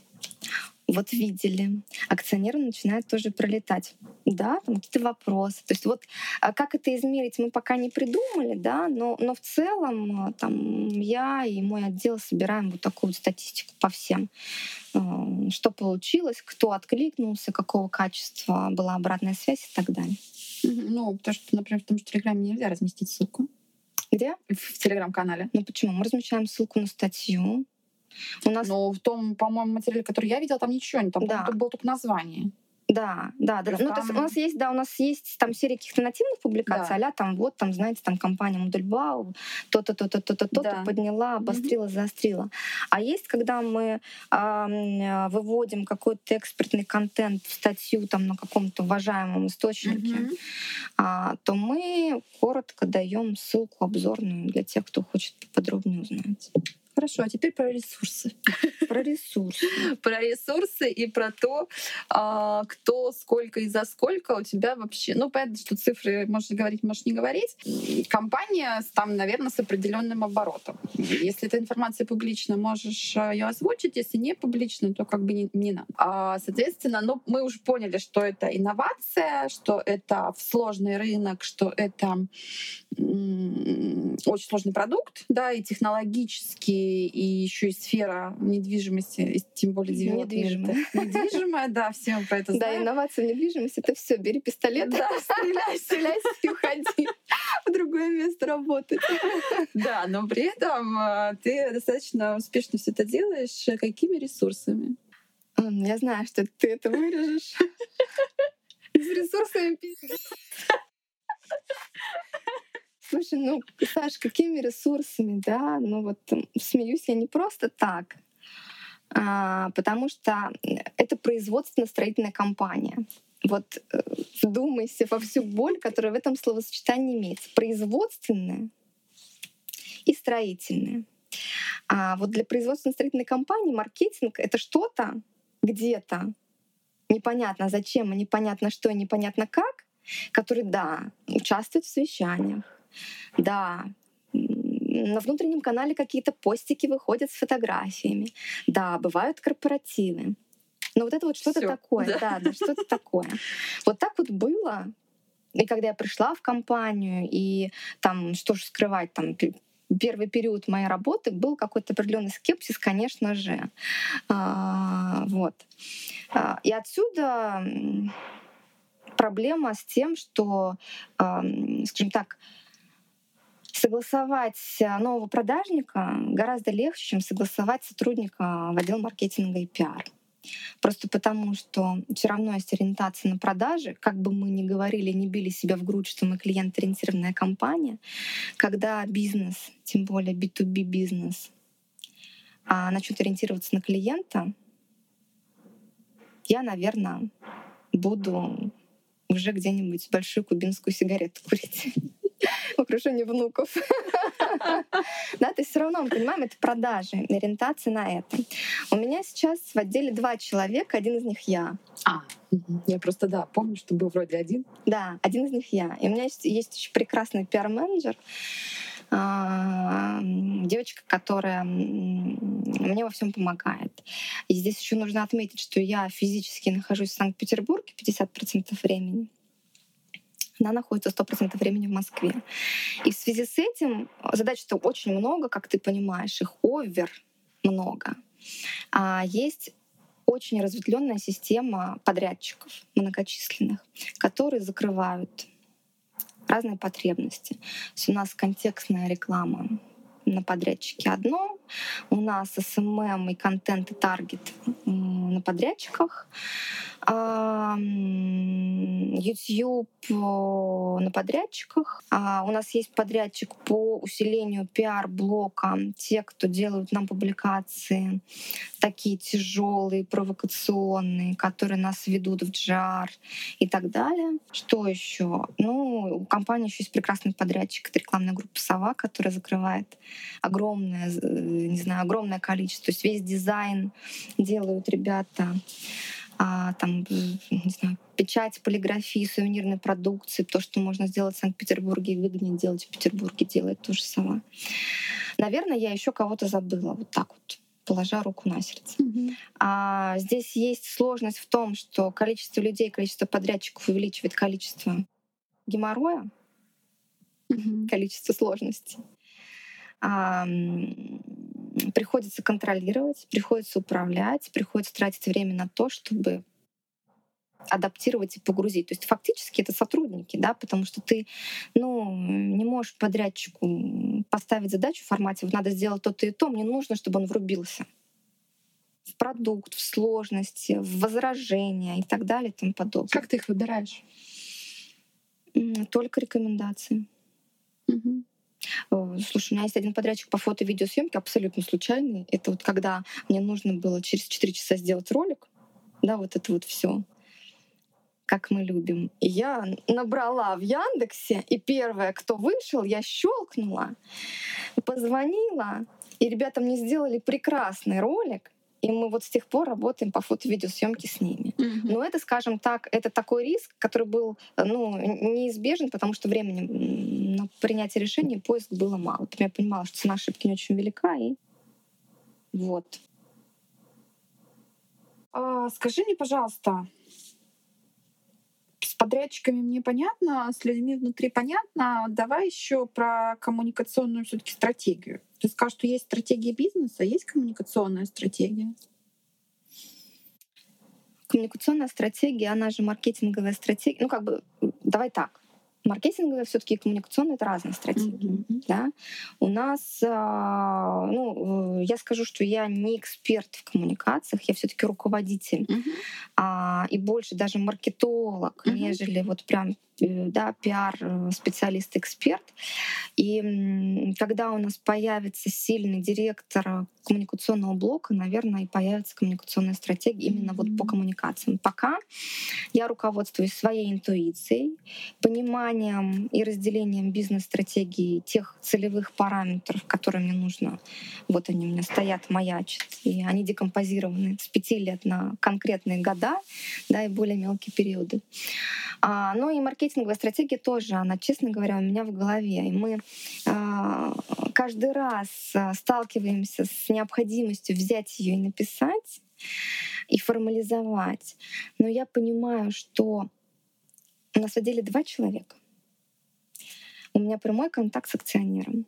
вот видели, акционеры начинают тоже пролетать. Да, там какие-то вопросы. То есть вот а как это измерить, мы пока не придумали, да, но, но в целом там я и мой отдел собираем вот такую вот статистику по всем. Что получилось, кто откликнулся, какого качества была обратная связь и так далее. Ну, то, что, например, в том же Телеграме нельзя разместить ссылку. Где? В Телеграм-канале. Ну почему? Мы размещаем ссылку на статью, у нас... Но в том, по-моему, материале, который я видела, там ничего не, там да. было только название. Да, да, да. Ну, то есть у нас есть, да, у нас есть там серия каких-то нативных публикаций, да. а там вот, там, знаете, там компания Мудельбау, то-то, то-то, то-то, то-то да. подняла, обострила, mm-hmm. заострила. А есть, когда мы э, выводим какой-то экспертный контент в статью там на каком-то уважаемом источнике, mm-hmm. э, то мы коротко даем ссылку обзорную для тех, кто хочет подробнее узнать. Хорошо, а теперь про ресурсы. Про ресурсы. Про ресурсы и про то, а, кто, сколько и за сколько у тебя вообще. Ну, понятно, что цифры можно говорить, можешь не говорить. Компания там, наверное, с определенным оборотом. Если эта информация публична, можешь а, ее озвучить. Если не публично, то как бы не, не надо. А, соответственно, ну, мы уже поняли, что это инновация, что это сложный рынок, что это очень сложный продукт, да, и технологически и еще и сфера недвижимости, и тем более недвижимая. Недвижимая, да, все мы про это знаем. Да, инновация в недвижимости — это все. Бери пистолет, да, стреляй, стреляй и уходи в другое место работать. Да, но при этом а, ты достаточно успешно все это делаешь. Какими ресурсами? Я знаю, что ты это вырежешь. С ресурсами Слушай, ну, Саш, какими ресурсами, да? Ну вот смеюсь я не просто так, а, потому что это производственно-строительная компания. Вот э, вдумайся во всю боль, которая в этом словосочетании имеется. Производственная и строительная. А вот для производственно-строительной компании маркетинг — это что-то где-то непонятно зачем, непонятно что, непонятно как, который, да, участвует в совещаниях, да, на внутреннем канале какие-то постики выходят с фотографиями. Да, бывают корпоративы. Но вот это вот что-то такое, да, да, да что-то такое. Вот так вот было. И когда я пришла в компанию, и там, что же скрывать, там первый период моей работы был какой-то определенный скепсис, конечно же. А, вот. А, и отсюда проблема с тем, что, а, скажем так, согласовать э, нового продажника гораздо легче, чем согласовать сотрудника в отдел маркетинга и пиар. Просто потому, что все равно есть ориентация на продажи. Как бы мы ни говорили, не били себя в грудь, что мы клиент-ориентированная компания, когда бизнес, тем более B2B бизнес, а начнет ориентироваться на клиента, я, наверное, буду уже где-нибудь большую кубинскую сигарету курить окружении внуков. Да, то есть все равно мы понимаем, это продажи, ориентация на это. У меня сейчас в отделе два человека, один из них я. А, я просто, да, помню, что был вроде один. Да, один из них я. И у меня есть, есть еще прекрасный пиар-менеджер, а, девочка, которая мне во всем помогает. И здесь еще нужно отметить, что я физически нахожусь в Санкт-Петербурге 50% времени она находится 100% времени в Москве. И в связи с этим задач-то очень много, как ты понимаешь, их овер много. А есть очень разветвленная система подрядчиков многочисленных, которые закрывают разные потребности. То есть у нас контекстная реклама на подрядчике одно, у нас SMM и контент и таргет на подрядчиках, YouTube на подрядчиках. А у нас есть подрядчик по усилению пиар-блока. Те, кто делают нам публикации такие тяжелые, провокационные, которые нас ведут в джар и так далее. Что еще? Ну, у компании еще есть прекрасный подрядчик. Это рекламная группа «Сова», которая закрывает огромное, не знаю, огромное количество. То есть весь дизайн делают ребята а, там, не знаю, печать, полиграфии, сувенирной продукции, то, что можно сделать в Санкт-Петербурге выгоднее делать в Петербурге, делает тоже сама. Наверное, я еще кого-то забыла вот так вот положа руку на сердце. Mm-hmm. А здесь есть сложность в том, что количество людей, количество подрядчиков увеличивает количество геморроя, mm-hmm. количество сложностей. А, приходится контролировать, приходится управлять, приходится тратить время на то, чтобы адаптировать и погрузить. То есть фактически это сотрудники, да, потому что ты ну, не можешь подрядчику поставить задачу в формате «надо сделать то-то и то», мне нужно, чтобы он врубился в продукт, в сложности, в возражения и так далее и тому подобное. Как ты их выбираешь? Только рекомендации. Угу. Слушай, у меня есть один подрядчик по фото и видеосъемке, абсолютно случайный. Это вот когда мне нужно было через 4 часа сделать ролик, да, вот это вот все как мы любим. И я набрала в Яндексе, и первое, кто вышел, я щелкнула, позвонила, и ребята мне сделали прекрасный ролик. И мы вот с тех пор работаем по фото-видеосъемке с ними. Mm-hmm. Но это, скажем так, это такой риск, который был ну, неизбежен, потому что времени на принятие решения поиск было мало. Я понимала, что цена ошибки не очень велика, и вот. А, скажи мне, пожалуйста, с подрядчиками мне понятно, с людьми внутри понятно. Давай еще про коммуникационную все-таки стратегию. Ты скажешь, что есть стратегия бизнеса, есть коммуникационная стратегия? Коммуникационная стратегия, она же маркетинговая стратегия. Ну, как бы, давай так маркетинговая все-таки и коммуникационная это разные стратегии. Mm-hmm. Да? У нас, а, ну, я скажу, что я не эксперт в коммуникациях, я все-таки руководитель mm-hmm. и больше даже маркетолог, mm-hmm. нежели вот прям да, пиар-специалист, эксперт. И когда у нас появится сильный директор коммуникационного блока, наверное, и появится коммуникационная стратегия именно вот по коммуникациям. Пока я руководствуюсь своей интуицией, пониманием и разделением бизнес-стратегии тех целевых параметров, которые мне нужно. Вот они у меня стоят, маячат, и они декомпозированы с пяти лет на конкретные года, да, и более мелкие периоды. А, ну и маркетинг маркетинговая стратегия тоже, она, честно говоря, у меня в голове. И мы э, каждый раз а, сталкиваемся с необходимостью взять ее и написать, и формализовать. Но я понимаю, что у нас в отделе два человека. У меня прямой контакт с акционером.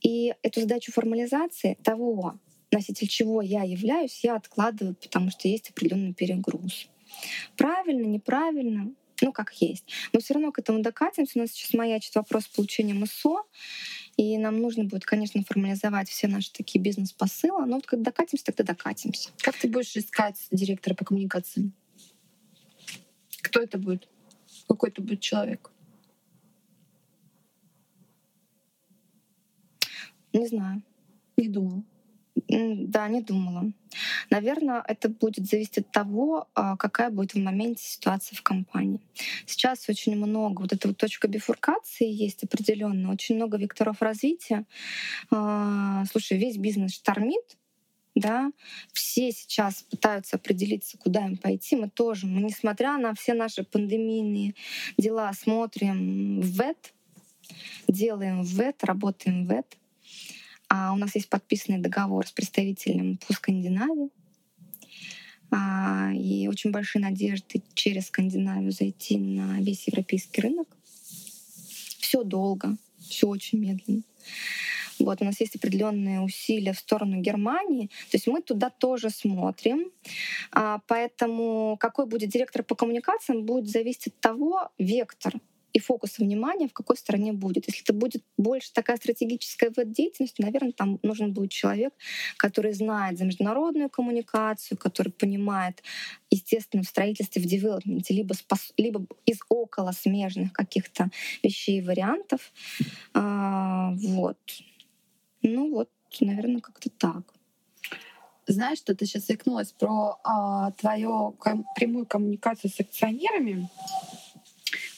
И эту задачу формализации того, носитель чего я являюсь, я откладываю, потому что есть определенный перегруз. Правильно, неправильно, ну, как есть. Но все равно к этому докатимся. У нас сейчас маячит вопрос получения МСО, и нам нужно будет, конечно, формализовать все наши такие бизнес-посылы. Но вот когда докатимся, тогда докатимся. Как ты будешь искать директора по коммуникациям? Кто это будет? Какой это будет человек? Не знаю. Не думала. Да, не думала. Наверное, это будет зависеть от того, а, какая будет в моменте ситуация в компании. Сейчас очень много, вот эта вот точка бифуркации есть определенно, очень много векторов развития. А, слушай, весь бизнес штормит, да, все сейчас пытаются определиться, куда им пойти. Мы тоже, мы, несмотря на все наши пандемийные дела, смотрим в ВЭТ, делаем ВЭТ, работаем в ВЭТ. А у нас есть подписанный договор с представителем по Скандинавии. А, и очень большие надежды через Скандинавию зайти на весь европейский рынок. Все долго, все очень медленно. Вот, у нас есть определенные усилия в сторону Германии. То есть мы туда тоже смотрим. А, поэтому какой будет директор по коммуникациям, будет зависеть от того, вектор и фокус внимания в какой стороне будет. Если это будет больше такая стратегическая вот деятельность, наверное, там нужен будет человек, который знает за международную коммуникацию, который понимает, естественно, в строительстве, в девелопменте, либо, спос- либо из около смежных каких-то вещей и вариантов. А, вот. Ну вот, наверное, как-то так. Знаешь, что ты сейчас заикнулась про а, твою ком- прямую коммуникацию с акционерами.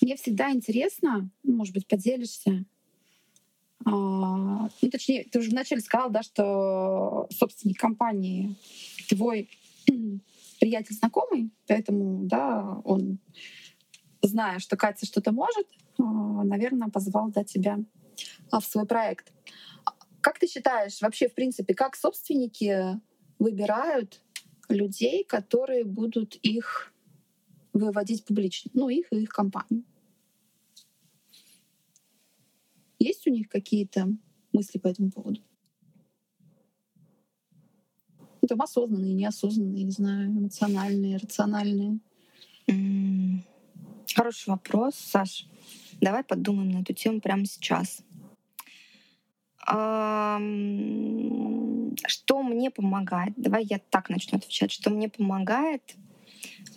Мне всегда интересно, ну, может быть, поделишься. А, ну, точнее, ты уже вначале сказала, да, что собственник компании твой приятель знакомый, поэтому, да, он, зная, что Катя что-то может, а, наверное, позвал да, тебя а, в свой проект. Как ты считаешь, вообще, в принципе, как собственники выбирают людей, которые будут их выводить публично, ну, их и их компанию? Есть у них какие-то мысли по этому поводу? Ну, там осознанные, неосознанные, не знаю, эмоциональные, рациональные. Хороший вопрос, Саш. Давай подумаем на эту тему прямо сейчас. Что мне помогает? Давай я так начну отвечать. Что мне помогает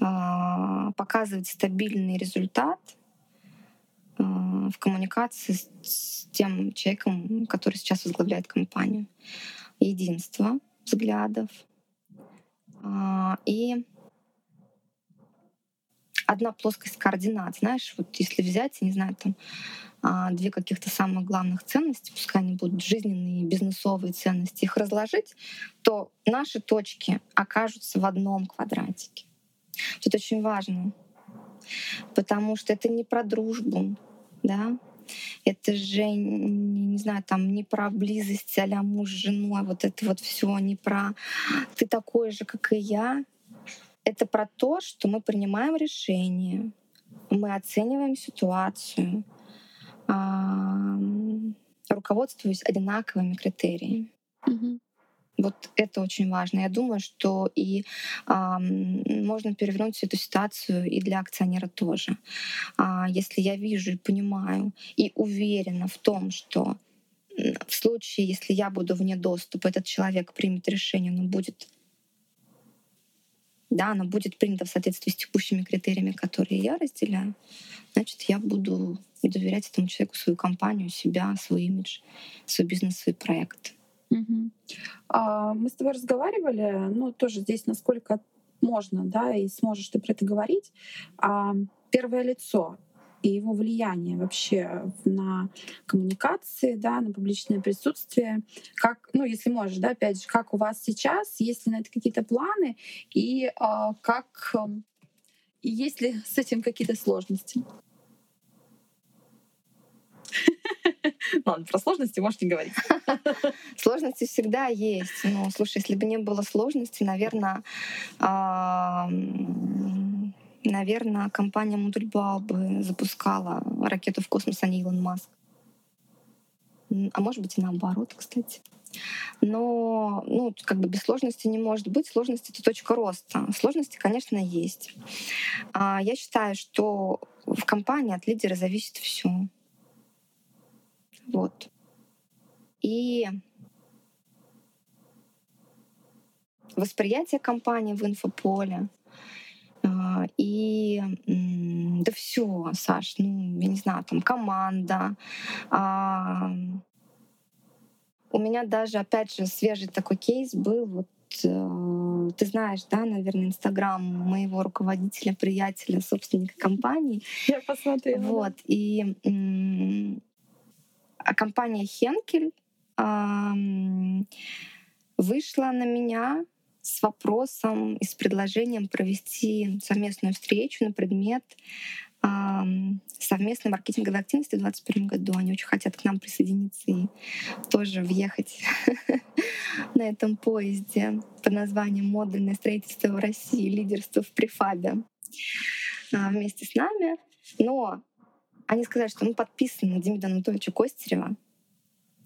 а, показывать стабильный результат в коммуникации с тем человеком, который сейчас возглавляет компанию. Единство взглядов а, и одна плоскость координат. Знаешь, вот если взять, не знаю, там две каких-то самых главных ценности, пускай они будут жизненные, бизнесовые ценности, их разложить, то наши точки окажутся в одном квадратике. Это очень важно, потому что это не про дружбу, да, это же, не знаю, там не про близость а муж с женой, вот это вот все не про ты такой же, как и я. Это про то, что мы принимаем решение, мы оцениваем ситуацию, руководствуясь одинаковыми критериями. Мгм. Вот это очень важно. Я думаю, что и а, можно перевернуть эту ситуацию и для акционера тоже. А, если я вижу и понимаю и уверена в том, что в случае, если я буду вне доступа, этот человек примет решение, оно будет да, оно будет принято в соответствии с текущими критериями, которые я разделяю, значит, я буду доверять этому человеку свою компанию, себя, свой имидж, свой бизнес, свой проект. А, Мы с тобой разговаривали, ну, тоже здесь насколько можно, да, и сможешь ты про это говорить. А, Первое лицо и его влияние вообще на коммуникации, да, на публичное присутствие. Как, ну, если можешь, да, опять же, как у вас сейчас, есть ли на это какие-то планы, и а, как м, и есть ли с этим какие-то сложности? Ладно, про сложности можешь не говорить. Сложности всегда есть. Ну, слушай, если бы не было сложностей, наверное, наверное, компания Модульбал бы запускала ракету в космос, а не Илон Маск. А может быть и наоборот, кстати. Но ну, как бы без сложности не может быть. Сложности — это точка роста. Сложности, конечно, есть. А Я считаю, что в компании от лидера зависит все. Вот. И восприятие компании в инфополе, а, и да все, Саш, ну, я не знаю, там команда. А, у меня даже, опять же, свежий такой кейс был. Вот э, ты знаешь, да, наверное, Инстаграм моего руководителя, приятеля, собственника компании. Я посмотрела. Вот. И компания Хенкель вышла на меня с вопросом и с предложением провести совместную встречу на предмет совместной маркетинговой активности в 2021 году. Они очень хотят к нам присоединиться и тоже въехать на этом поезде под названием «Модульное строительство в России. Лидерство в префабе» а, вместе с нами. Но они сказали, что мы подписаны на Демида Анатольевича Костерева,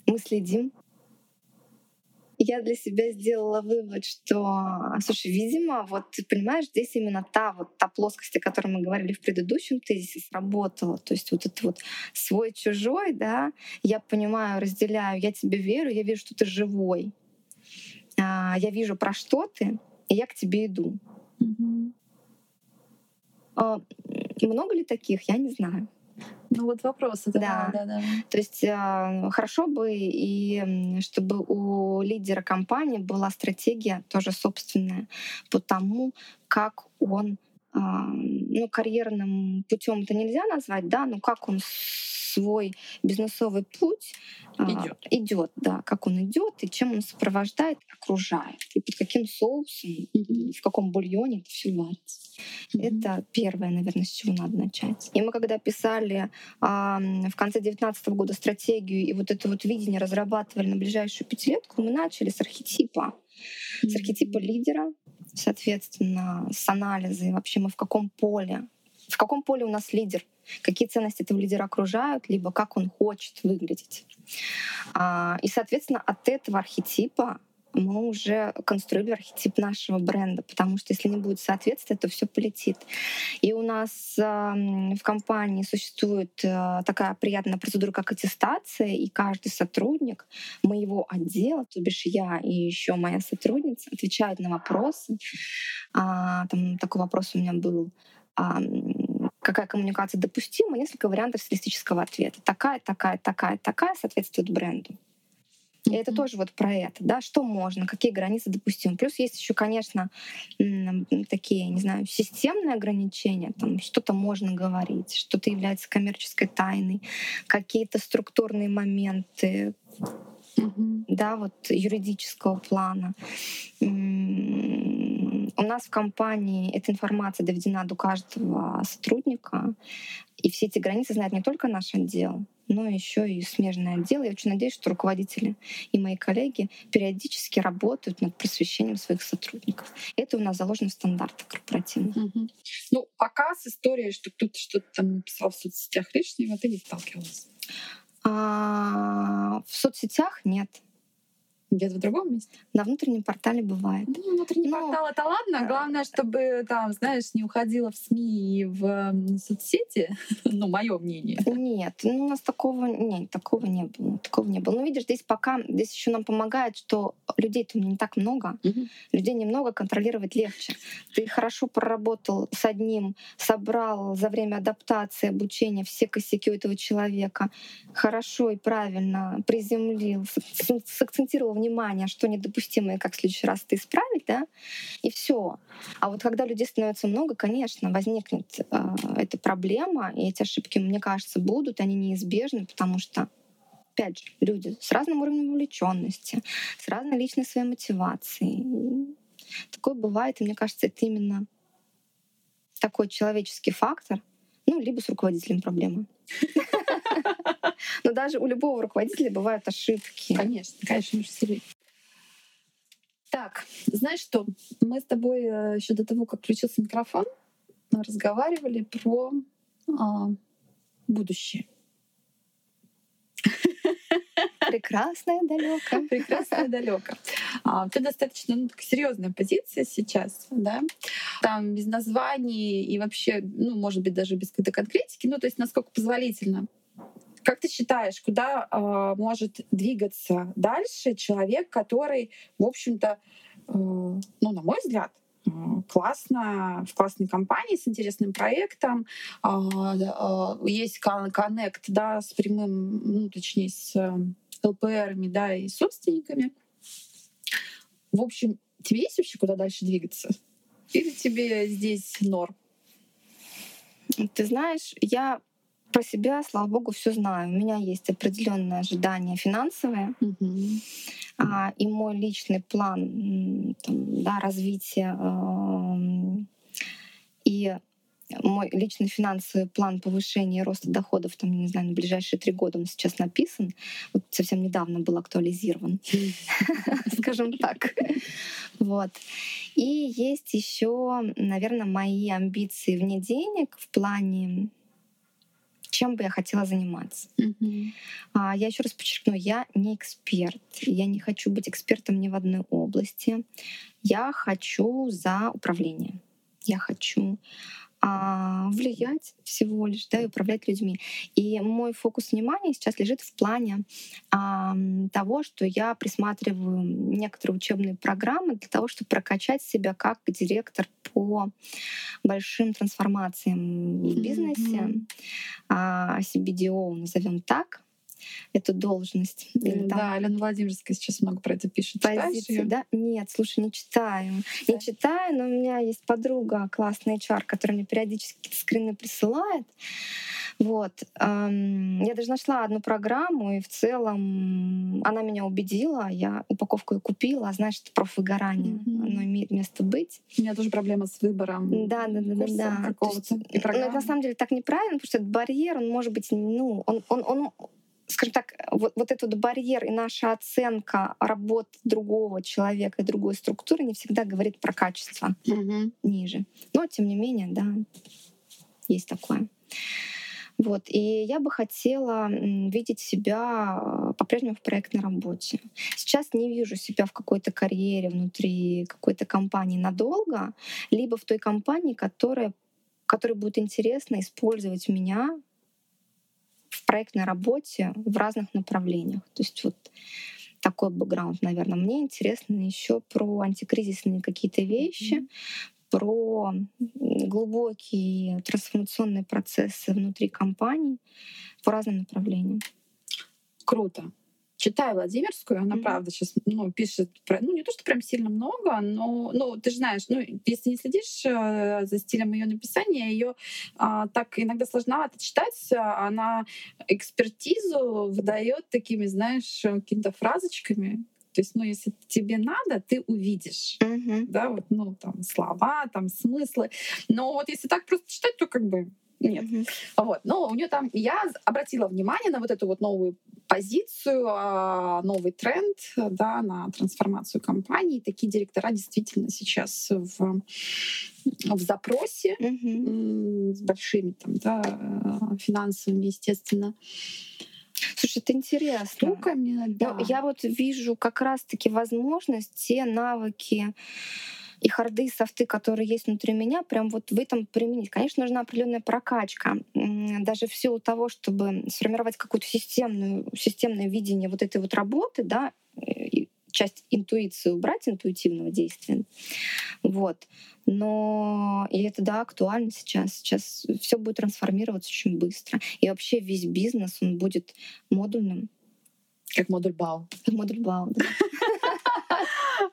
мы следим, я для себя сделала вывод, что, слушай, видимо, вот ты понимаешь, здесь именно та вот та плоскость, о которой мы говорили в предыдущем тезисе, сработала. То есть вот это вот свой-чужой, да, я понимаю, разделяю, я тебе верю, я вижу, что ты живой. А, я вижу, про что ты, и я к тебе иду. Mm-hmm. Много ли таких, я не знаю. Ну вот вопрос. Это да. да, да. То есть э, хорошо бы и чтобы у лидера компании была стратегия тоже собственная по тому, как он э, ну карьерным путем это нельзя назвать, да, но как он свой бизнесовый путь идет. А, идет, да, как он идет и чем он сопровождает, окружает, и под каким соусом, mm-hmm. в каком бульоне это все варится. Mm-hmm. Это первое, наверное, с чего надо начать. И мы когда писали а, в конце 2019 года стратегию и вот это вот видение разрабатывали на ближайшую пятилетку, мы начали с архетипа. Mm-hmm. С архетипа лидера, соответственно, с анализа и вообще мы в каком поле в каком поле у нас лидер, какие ценности этого лидера окружают, либо как он хочет выглядеть. А, и, соответственно, от этого архетипа мы уже конструировали архетип нашего бренда, потому что если не будет соответствия, то все полетит. И у нас в компании существует э, такая приятная процедура, как аттестация, и каждый сотрудник моего отдела, то бишь я и еще моя сотрудница, отвечают на вопросы. А, там такой вопрос у меня был какая коммуникация допустима, несколько вариантов стилистического ответа. Такая, такая, такая, такая соответствует бренду. И это тоже вот про это, да, что можно, какие границы допустимы. Плюс есть еще, конечно, такие, не знаю, системные ограничения, там что-то можно говорить, что-то является коммерческой тайной, какие-то структурные моменты, да, вот юридического плана. У нас в компании эта информация доведена до каждого сотрудника, и все эти границы знает не только наш отдел, но еще и смежный отдел. Я очень надеюсь, что руководители и мои коллеги периодически работают над просвещением своих сотрудников. Это у нас заложено в стандартах корпоративных. Угу. Ну, пока с историей, что кто-то что-то там написал в соцсетях лишнего, ты не сталкивалась? А, в соцсетях нет. Где-то в другом месте? На внутреннем портале бывает. Ну, внутренний Но... портал это ладно. Главное, чтобы там, знаешь, не уходило в СМИ и в соцсети. ну, мое мнение. Нет, ну, у нас такого нет, такого не было. Такого не было. Ну, видишь, здесь пока здесь еще нам помогает, что людей-то не так много. Угу. Людей немного, контролировать легче. Ты хорошо проработал с одним, собрал за время адаптации, обучения все косяки у этого человека, хорошо и правильно приземлил, сакцентировал внимание, что недопустимо и как в следующий раз это исправить, да, и все. А вот когда людей становится много, конечно, возникнет э, эта проблема, и эти ошибки, мне кажется, будут, они неизбежны, потому что опять же, люди с разным уровнем увлеченности, с разной личной своей мотивацией. такое бывает, и мне кажется, это именно такой человеческий фактор, ну, либо с руководителем проблемы. Но даже у любого руководителя бывают ошибки. Конечно, конечно, мы Так, знаешь что? Мы с тобой э, еще до того, как включился микрофон, разговаривали про а, будущее. Прекрасное далеко. Прекрасное далеко. А, это достаточно ну, серьезная позиция сейчас, да. Там без названий и вообще, ну, может быть, даже без какой-то конкретики, ну, то есть насколько позволительно как ты считаешь, куда э, может двигаться дальше человек, который, в общем-то, э, ну, на мой взгляд, э, классно, в классной компании с интересным проектом, э, э, есть коннект, да, с прямым, ну, точнее, с ЛПРами, да, и собственниками. В общем, тебе есть вообще куда дальше двигаться? Или тебе здесь норм? Ты знаешь, я про себя, слава богу, все знаю. У меня есть определенное ожидание финансовое. Угу. А, и мой личный план там, да, развития э, и мой личный финансовый план повышения и роста доходов, там, не знаю, на ближайшие три года он сейчас написан. Вот совсем недавно был актуализирован, скажем так. Вот. И есть еще, наверное, мои амбиции вне денег в плане чем бы я хотела заниматься. Мгм. А, Я еще раз подчеркну, я не эксперт. Я не хочу быть экспертом ни в одной области. Я хочу за управление. Я хочу а, влиять всего лишь, да, и управлять людьми. И мой фокус внимания сейчас лежит в плане ам, того, что я присматриваю некоторые учебные программы для того, чтобы прокачать себя как директор по большим трансформациям в бизнесе, Мгм. а, CBDO назовем так, эту должность. Или там Да, Алена Владимирская сейчас много про это пишет. Позиции, да? Нет, слушай, не читаю. Не читаю, но у меня есть подруга, классная HR, которая мне периодически скрины присылает. Вот. Я даже нашла одну программу, и в целом она меня убедила. Я упаковку ее купила, а значит, профвыгорание. Мгм. Оно имеет место быть. У меня тоже проблема с выбором Да, да, да, да, да. Есть, и ну, это на самом деле так неправильно, потому что этот барьер, он может быть, ну, он, он, он скажем так, вот, вот этот барьер и наша оценка работы другого человека и другой структуры не всегда говорит про качество Мгм. ниже. Но, тем не менее, да, есть такое. Вот. И я бы хотела видеть себя э, по-прежнему в проектной работе. Сейчас не вижу себя в какой-то карьере внутри какой-то компании надолго, либо в той компании, которая, которой будет интересно использовать меня в проектной работе в разных направлениях. То есть вот такой бэкграунд, наверное. Мне интересно еще про антикризисные какие-то вещи, про глубокие трансформационные процессы внутри компаний по разным направлениям. Круто. Читаю Владимирскую, она Мгм. правда сейчас ну, пишет про, ну не то, что прям сильно много, но ну, ты же знаешь, ну, если не следишь э, за стилем ее написания, ее так иногда сложновато читать, а она экспертизу выдает такими, знаешь, э, какими-то фразочками. То есть, ну, если тебе надо, ты увидишь. Да, вот, ну, там, слова, там, смыслы. Но вот если так просто читать, то как бы нет. Мгм. Вот. Но у нее там я обратила внимание на вот эту вот новую позицию, а, новый тренд, да, на трансформацию компании. Такие директора действительно сейчас в, в запросе м, с большими там, да, э, финансовыми, естественно, Слушай, это интересно. штуками. Да. Ну, я вот вижу как раз-таки возможность те навыки и харды, и софты, которые есть внутри меня, прям вот в этом применить. Конечно, нужна определенная прокачка. Даже в силу того, чтобы сформировать какую-то системную, системное видение вот этой вот работы, да, часть интуиции убрать, интуитивного действия. Вот. Но и это, да, актуально сейчас. Сейчас все будет трансформироваться очень быстро. И вообще весь бизнес, он будет модульным. как модуль БАУ. Как модуль Бау, да.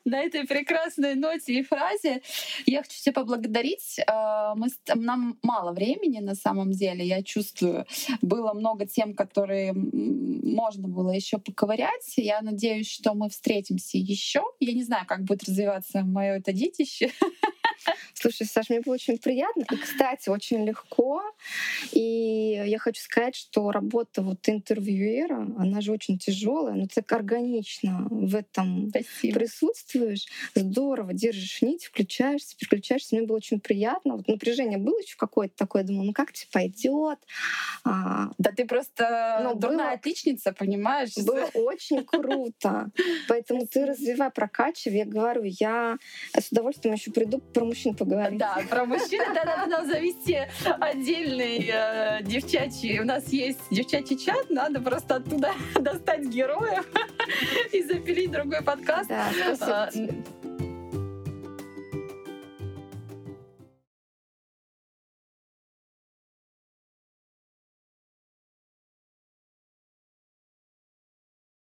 На этой прекрасной ноте и фразе я хочу тебя поблагодарить. А, Мы, нам мало времени на самом деле, я чувствую. Было много тем, которые можно было еще поковырять. Я надеюсь, что мы встретимся еще. Я не знаю, как будет развиваться мое это детище. Слушай, Саш, мне было очень приятно. И, кстати, очень легко. И я хочу сказать, что работа вот интервьюера, она же очень тяжелая, но ты так органично в этом Спасибо. присутствуешь, здорово держишь нить, включаешься, переключаешься. Мне было очень приятно. Вот напряжение было еще какое-то такое, я думала, ну как тебе пойдет? А, Да ты просто Но дурная было- отличница, понимаешь? было очень круто. Поэтому ты развивай, прокачивай. Я говорю, я с удовольствием еще приду про мужчин поговорить. Да, про мужчин да, надо завести отдельный э, девчачий. У нас есть девчачий чат, надо просто оттуда достать героев и запилить другой подкаст. Да, спасибо А.